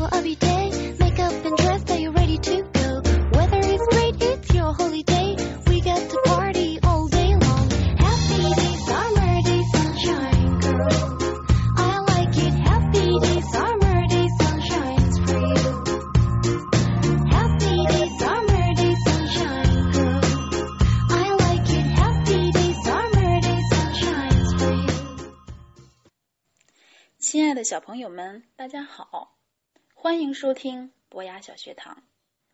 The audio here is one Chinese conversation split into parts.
will all be day. Make up and dress, are you ready to go? Weather is great, it's your holiday. We got to party all day long. Happy day, summer day, sunshine, girl. I like it. Happy day, summer day, sunshine's for you. Happy day, summer day, sunshine, girl. I like it. Happy day, summer day, sunshine's for you. 亲爱的小朋友们，大家好， 欢迎收听博雅小学堂，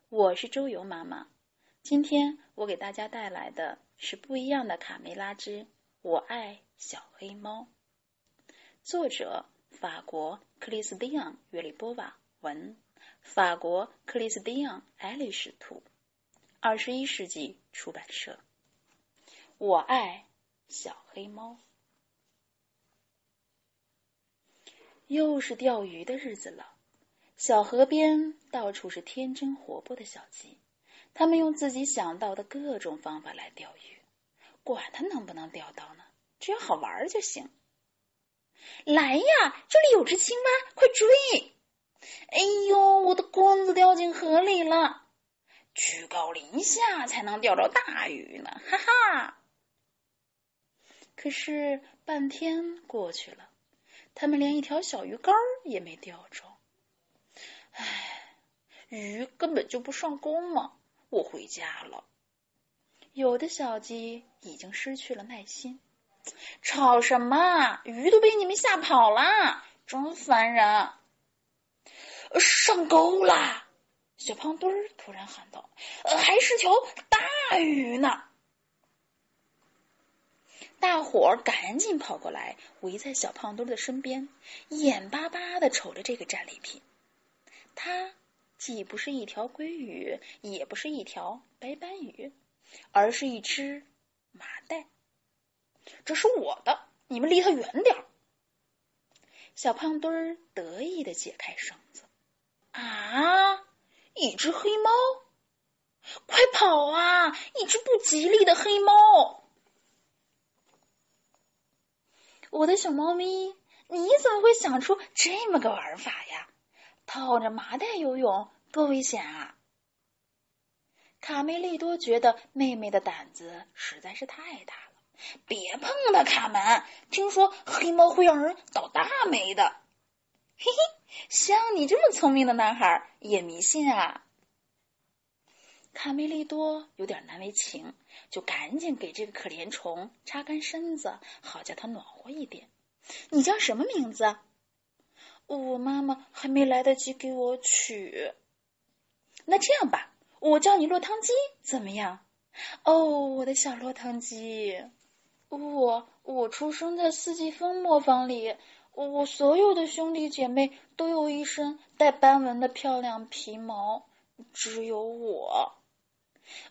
我是周游妈妈。今天我给大家带来的是不一样的卡梅拉之《我爱小黑猫》，作者法国克里斯蒂昂·约里波瓦文，法国克里斯蒂昂·艾利什图，二十一世纪出版社。我爱小黑猫。又是钓鱼的日子了，小河边到处是天真活泼的小鸡，他们用自己想到的各种方法来钓鱼，管它能不能钓到呢，只要好玩就行。来呀，这里有只青蛙，快追！哎呦，我的棍子掉进河里了，居高临下才能钓着大鱼呢，哈哈！可是半天过去了。他们连一条小鱼干也没钓着，唉，鱼根本就不上钩嘛！我回家了。有的小鸡已经失去了耐心，吵什么？鱼都被你们吓跑了，真烦人！上钩啦！小胖墩儿突然喊道：“呃，还是条大鱼呢！”大伙儿赶紧跑过来，围在小胖墩儿的身边，眼巴巴的瞅着这个战利品。它既不是一条鲑鱼，也不是一条白斑鱼，而是一只麻袋。这是我的，你们离它远点。小胖墩儿得意的解开绳子。啊，一只黑猫！快跑啊！一只不吉利的黑猫！我的小猫咪，你怎么会想出这么个玩法呀？套着麻袋游泳多危险啊！卡梅利多觉得妹妹的胆子实在是太大了，别碰她，卡门！听说黑猫会让人倒大霉的。嘿嘿，像你这么聪明的男孩也迷信啊！卡梅利多有点难为情，就赶紧给这个可怜虫擦干身子，好叫它暖和一点。你叫什么名字？我妈妈还没来得及给我取。那这样吧，我叫你落汤鸡，怎么样？哦，我的小落汤鸡，我我出生在四季风磨坊里，我所有的兄弟姐妹都有一身带斑纹的漂亮皮毛，只有我。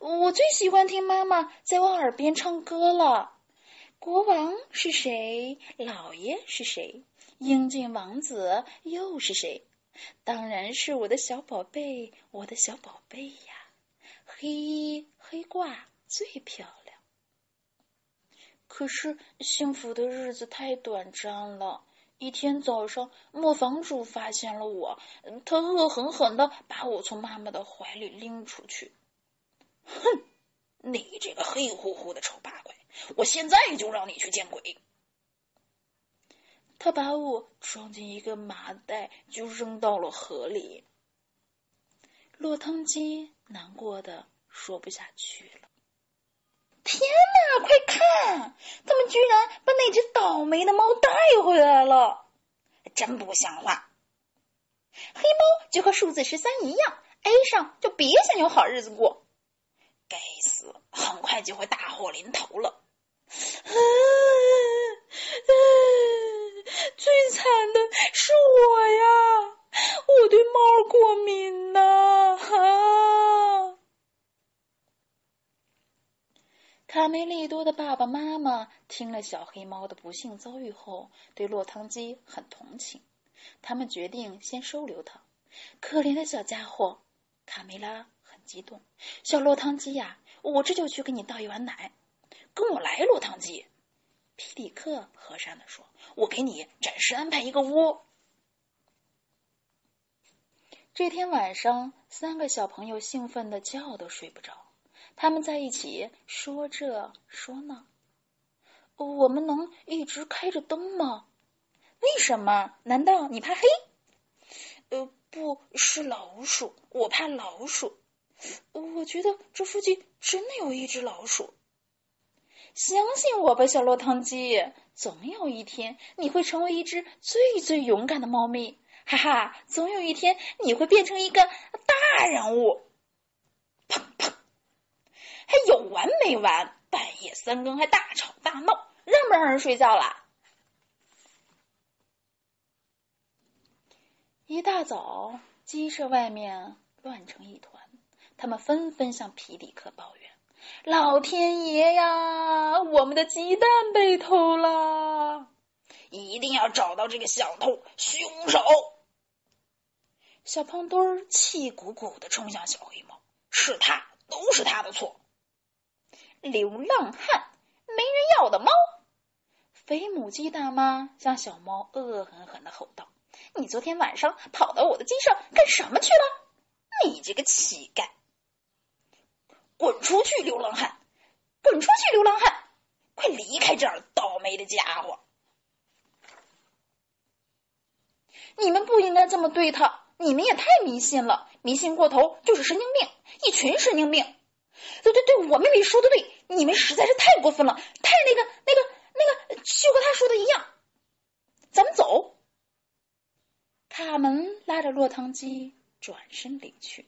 我最喜欢听妈妈在我耳边唱歌了。国王是谁？老爷是谁？英俊王子又是谁？当然是我的小宝贝，我的小宝贝呀！黑衣黑褂最漂亮。可是幸福的日子太短暂了。一天早上，磨坊主发现了我，他恶狠狠的把我从妈妈的怀里拎出去。哼，你这个黑乎乎的丑八怪！我现在就让你去见鬼！他把我装进一个麻袋，就扔到了河里。落汤鸡难过的说不下去了。天哪，快看！他们居然把那只倒霉的猫带回来了，真不像话！黑猫就和数字十三一样，A 上就别想有好日子过。该死，很快就会大祸临头了。啊啊！最惨的是我呀，我对猫过敏呐！啊！卡梅利多的爸爸妈妈听了小黑猫的不幸遭遇后，对落汤鸡很同情，他们决定先收留它。可怜的小家伙，卡梅拉很。激动，小落汤鸡呀，我这就去给你倒一碗奶。跟我来，落汤鸡。皮里克和善的说：“我给你暂时安排一个窝。”这天晚上，三个小朋友兴奋的觉都睡不着。他们在一起说这说那。我们能一直开着灯吗？为什么？难道你怕黑？呃，不是老鼠，我怕老鼠。我觉得这附近真的有一只老鼠。相信我吧，小落汤鸡，总有一天你会成为一只最最勇敢的猫咪。哈哈，总有一天你会变成一个大人物。还有完没完？半夜三更还大吵大闹，让不让人睡觉了？一大早，鸡舍外面乱成一团，他们纷纷向皮迪克抱怨：“老天爷呀，我们的鸡蛋被偷了！一定要找到这个小偷凶手！”小胖墩儿气鼓鼓的冲向小黑猫，是他，都是他的错。流浪汉，没人要的猫。肥母鸡大妈向小猫恶狠狠的吼道：“你昨天晚上跑到我的鸡上干什么去了？你这个乞丐！滚出去，流浪汉！滚出去，流浪汉！快离开这儿，倒霉的家伙！你们不应该这么对他。”你们也太迷信了，迷信过头就是神经病，一群神经病。对对对，我妹妹说的对，你们实在是太过分了，太那个那个那个，就和他说的一样。咱们走。卡门拉着落汤鸡转身离去。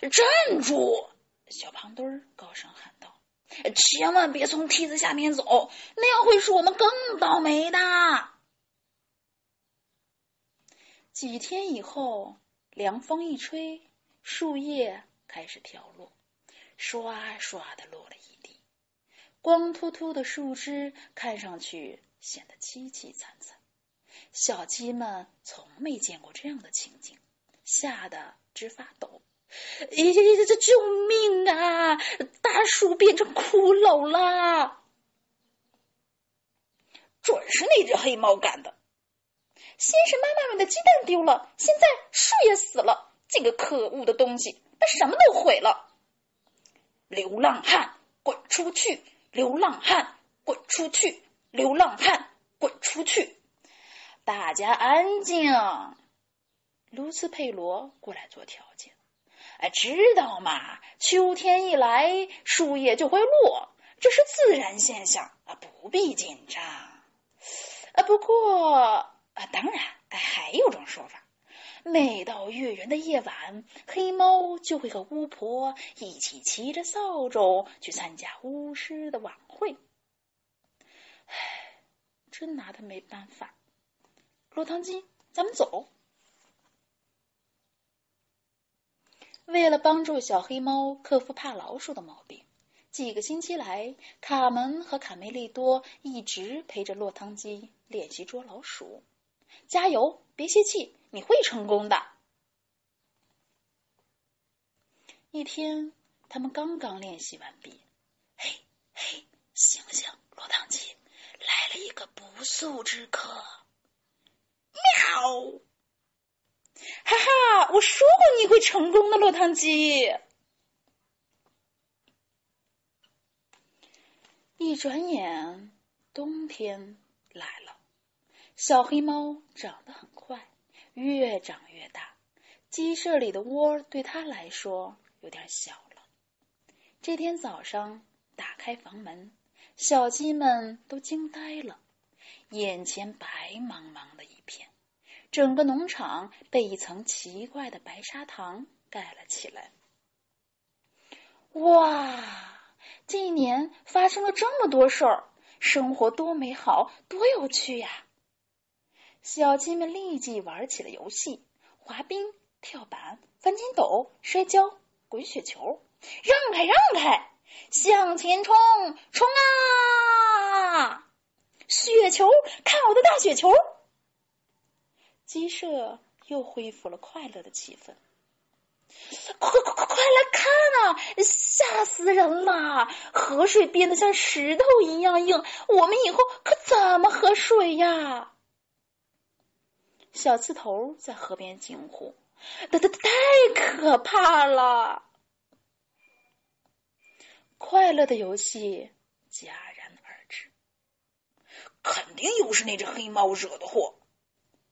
站住！小胖墩高声喊道：“千万别从梯子下面走，那样会使我们更倒霉的。”几天以后，凉风一吹，树叶开始飘落，刷刷的落了一地。光秃秃的树枝看上去显得凄凄惨惨。小鸡们从没见过这样的情景，吓得直发抖。咦，这救命啊！大树变成骷髅了！准是那只黑猫干的。先是妈妈们的鸡蛋丢了，现在树也死了。这个可恶的东西，把什么都毁了。流浪汉，滚出去！流浪汉，滚出去！流浪汉，滚出去！大家安静。卢斯佩罗过来做条件。哎，知道吗？秋天一来，树叶就会落，这是自然现象啊，不必紧张。啊，不过。啊，当然，还有种说法，每到月圆的夜晚，黑猫就会和巫婆一起骑着扫帚去参加巫师的晚会。唉，真拿他没办法。落汤鸡，咱们走。为了帮助小黑猫克服怕老鼠的毛病，几个星期来，卡门和卡梅利多一直陪着落汤鸡练习捉老鼠。加油，别泄气，你会成功的。一天，他们刚刚练习完毕，嘿，嘿，醒醒，落汤鸡，来了一个不速之客。喵！哈哈，我说过你会成功的，落汤鸡。一转眼，冬天来了。小黑猫长得很快，越长越大。鸡舍里的窝对它来说有点小了。这天早上，打开房门，小鸡们都惊呆了，眼前白茫茫的一片，整个农场被一层奇怪的白砂糖盖了起来。哇，这一年发生了这么多事儿，生活多美好，多有趣呀！小鸡们立即玩起了游戏：滑冰、跳板、翻筋斗、摔跤、滚雪球。让开，让开！向前冲，冲啊！雪球，看我的大雪球！鸡舍又恢复了快乐的气氛。快快快快来看啊！吓死人了！河水变得像石头一样硬，我们以后可怎么喝水呀？小刺头在河边惊呼：“太太太可怕了！快乐的游戏戛然而止。肯定又是那只黑猫惹的祸！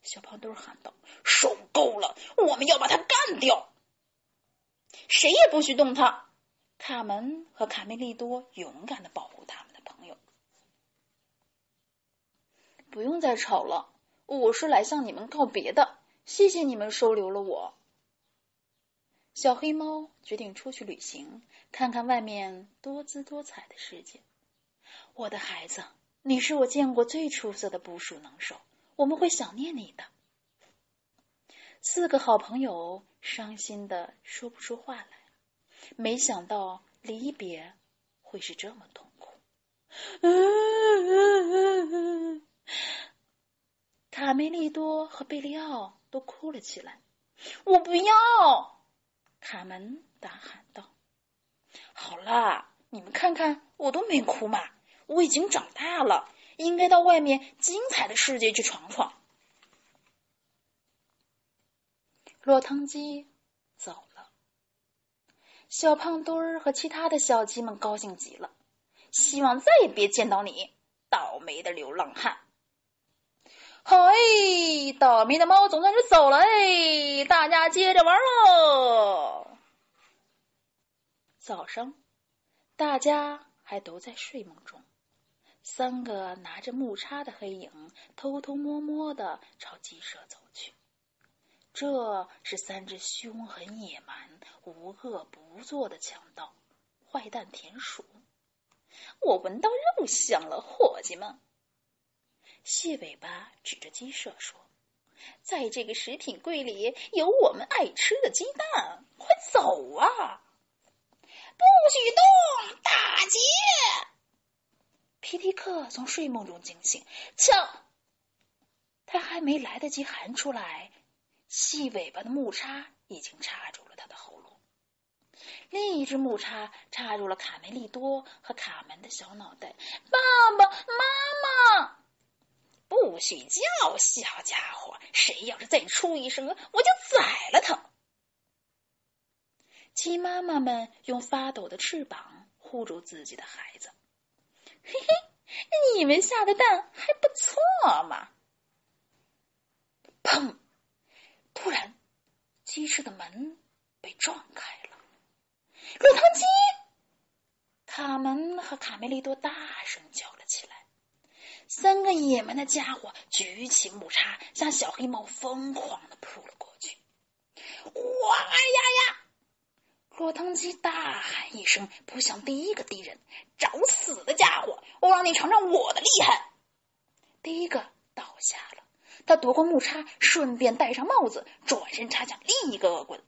小胖墩喊道：“受够了！我们要把它干掉！谁也不许动它！”卡门和卡梅利多勇敢的保护他们的朋友。不用再吵了，我是来向你们告别的。谢谢你们收留了我。小黑猫决定出去旅行，看看外面多姿多彩的世界。我的孩子，你是我见过最出色的捕鼠能手，我们会想念你的。四个好朋友伤心的说不出话来，没想到离别会是这么痛苦。卡梅利多和贝利奥都哭了起来。我不要！卡门大喊道：“好啦，你们看看，我都没哭嘛！我已经长大了，应该到外面精彩的世界去闯闯。”落汤鸡走了，小胖墩儿和其他的小鸡们高兴极了，希望再也别见到你，倒霉的流浪汉。嗨，倒霉的猫总算是走了哎！大家接着玩喽。早上，大家还都在睡梦中。三个拿着木叉的黑影偷偷摸摸的朝鸡舍走去。这是三只凶狠野蛮、无恶不作的强盗——坏蛋田鼠。我闻到肉香了，伙计们。蟹尾巴指着鸡舍说：“在这个食品柜里有我们爱吃的鸡蛋，快走啊！”不许动，打劫！皮迪克从睡梦中惊醒，瞧，他还没来得及喊出来，细尾巴的木叉已经插住了他的喉咙，另一只木叉插入了卡梅利多和卡门的小脑袋。爸爸妈妈！不许叫，小家伙！谁要是再出一声，我就宰了他！鸡妈妈们用发抖的翅膀护住自己的孩子。嘿嘿，你们下的蛋还不错嘛！砰！突然，鸡舍的门被撞开了。落汤鸡！卡门和卡梅利多大声叫了。三个野蛮的家伙举起木叉，向小黑猫疯狂的扑了过去。哇呀呀！落汤鸡大喊一声，扑向第一个敌人。找死的家伙，我让你尝尝我的厉害！第一个倒下了，他夺过木叉，顺便戴上帽子，转身插向另一个恶棍。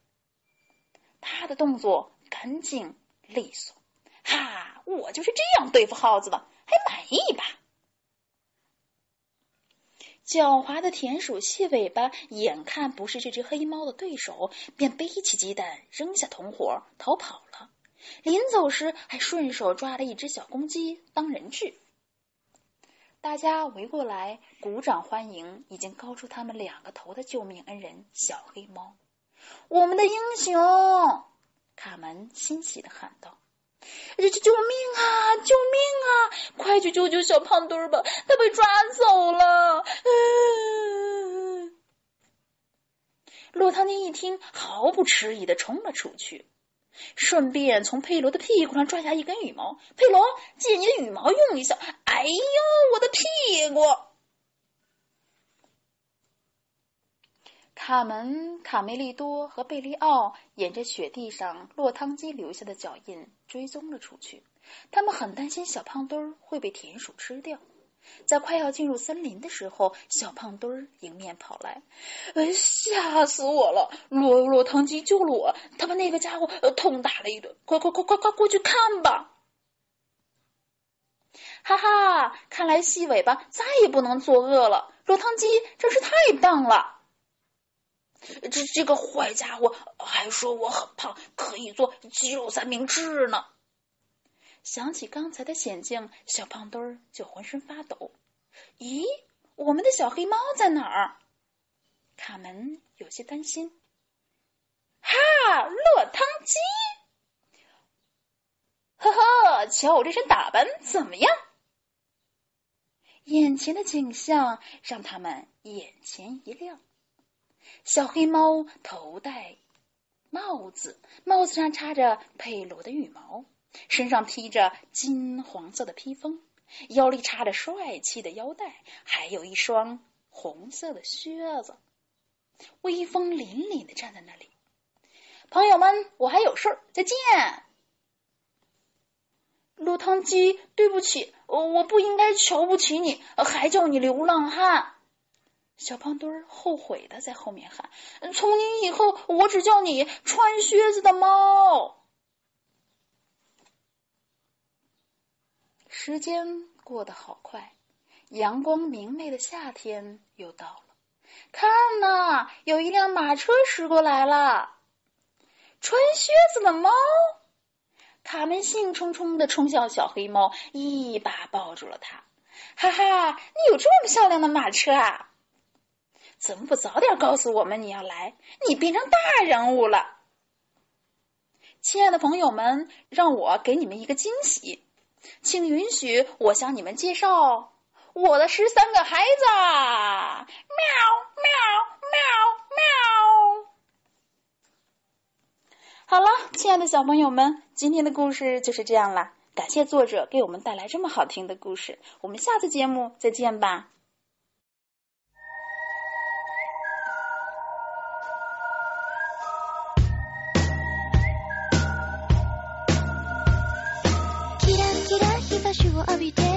他的动作干净利索，哈！我就是这样对付耗子的，还满意吧？狡猾的田鼠细尾巴眼看不是这只黑猫的对手，便背起鸡蛋，扔下同伙逃跑了。临走时，还顺手抓了一只小公鸡当人质。大家围过来，鼓掌欢迎已经高出他们两个头的救命恩人小黑猫。我们的英雄！卡门欣喜的喊道。这这救命啊！救命啊！快去救救小胖墩儿吧，他被抓走了。落汤鸡一听，毫不迟疑的冲了出去，顺便从佩罗的屁股上拽下一根羽毛。佩罗，借你的羽毛用一下。哎呦，我的屁股！卡门、卡梅利多和贝利奥沿着雪地上落汤鸡留下的脚印追踪了出去。他们很担心小胖墩儿会被田鼠吃掉。在快要进入森林的时候，小胖墩儿迎面跑来，呃，吓死我了！落落汤鸡救了我，他把那个家伙痛打了一顿。快快快快快过去看吧！哈哈，看来细尾巴再也不能作恶了。落汤鸡真是太棒了。这这个坏家伙还说我很胖，可以做鸡肉三明治呢。想起刚才的险境，小胖墩儿就浑身发抖。咦，我们的小黑猫在哪儿？卡门有些担心。哈，落汤鸡！呵呵，瞧我这身打扮怎么样？眼前的景象让他们眼前一亮。小黑猫头戴帽子，帽子上插着佩罗的羽毛，身上披着金黄色的披风，腰里插着帅气的腰带，还有一双红色的靴子，威风凛凛的站在那里。朋友们，我还有事儿，再见。落汤鸡，对不起，我不应该瞧不起你，还叫你流浪汉。小胖墩儿后悔的在后面喊：“从今以后，我只叫你穿靴子的猫。”时间过得好快，阳光明媚的夏天又到了。看呐，有一辆马车驶过来了。穿靴子的猫，卡门兴冲冲的冲向小黑猫，一把抱住了它。哈哈，你有这么漂亮的马车啊！怎么不早点告诉我们你要来？你变成大人物了。亲爱的朋友们，让我给你们一个惊喜，请允许我向你们介绍我的十三个孩子。喵喵喵喵。好了，亲爱的小朋友们，今天的故事就是这样了。感谢作者给我们带来这么好听的故事，我们下次节目再见吧。を浴びて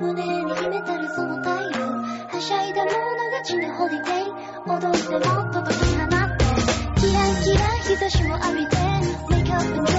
胸に秘めてるその太陽。はしゃいだもの勝ちのホリデ踊ってもっと解き放って。キラキラ日差しも浴びて。Wake up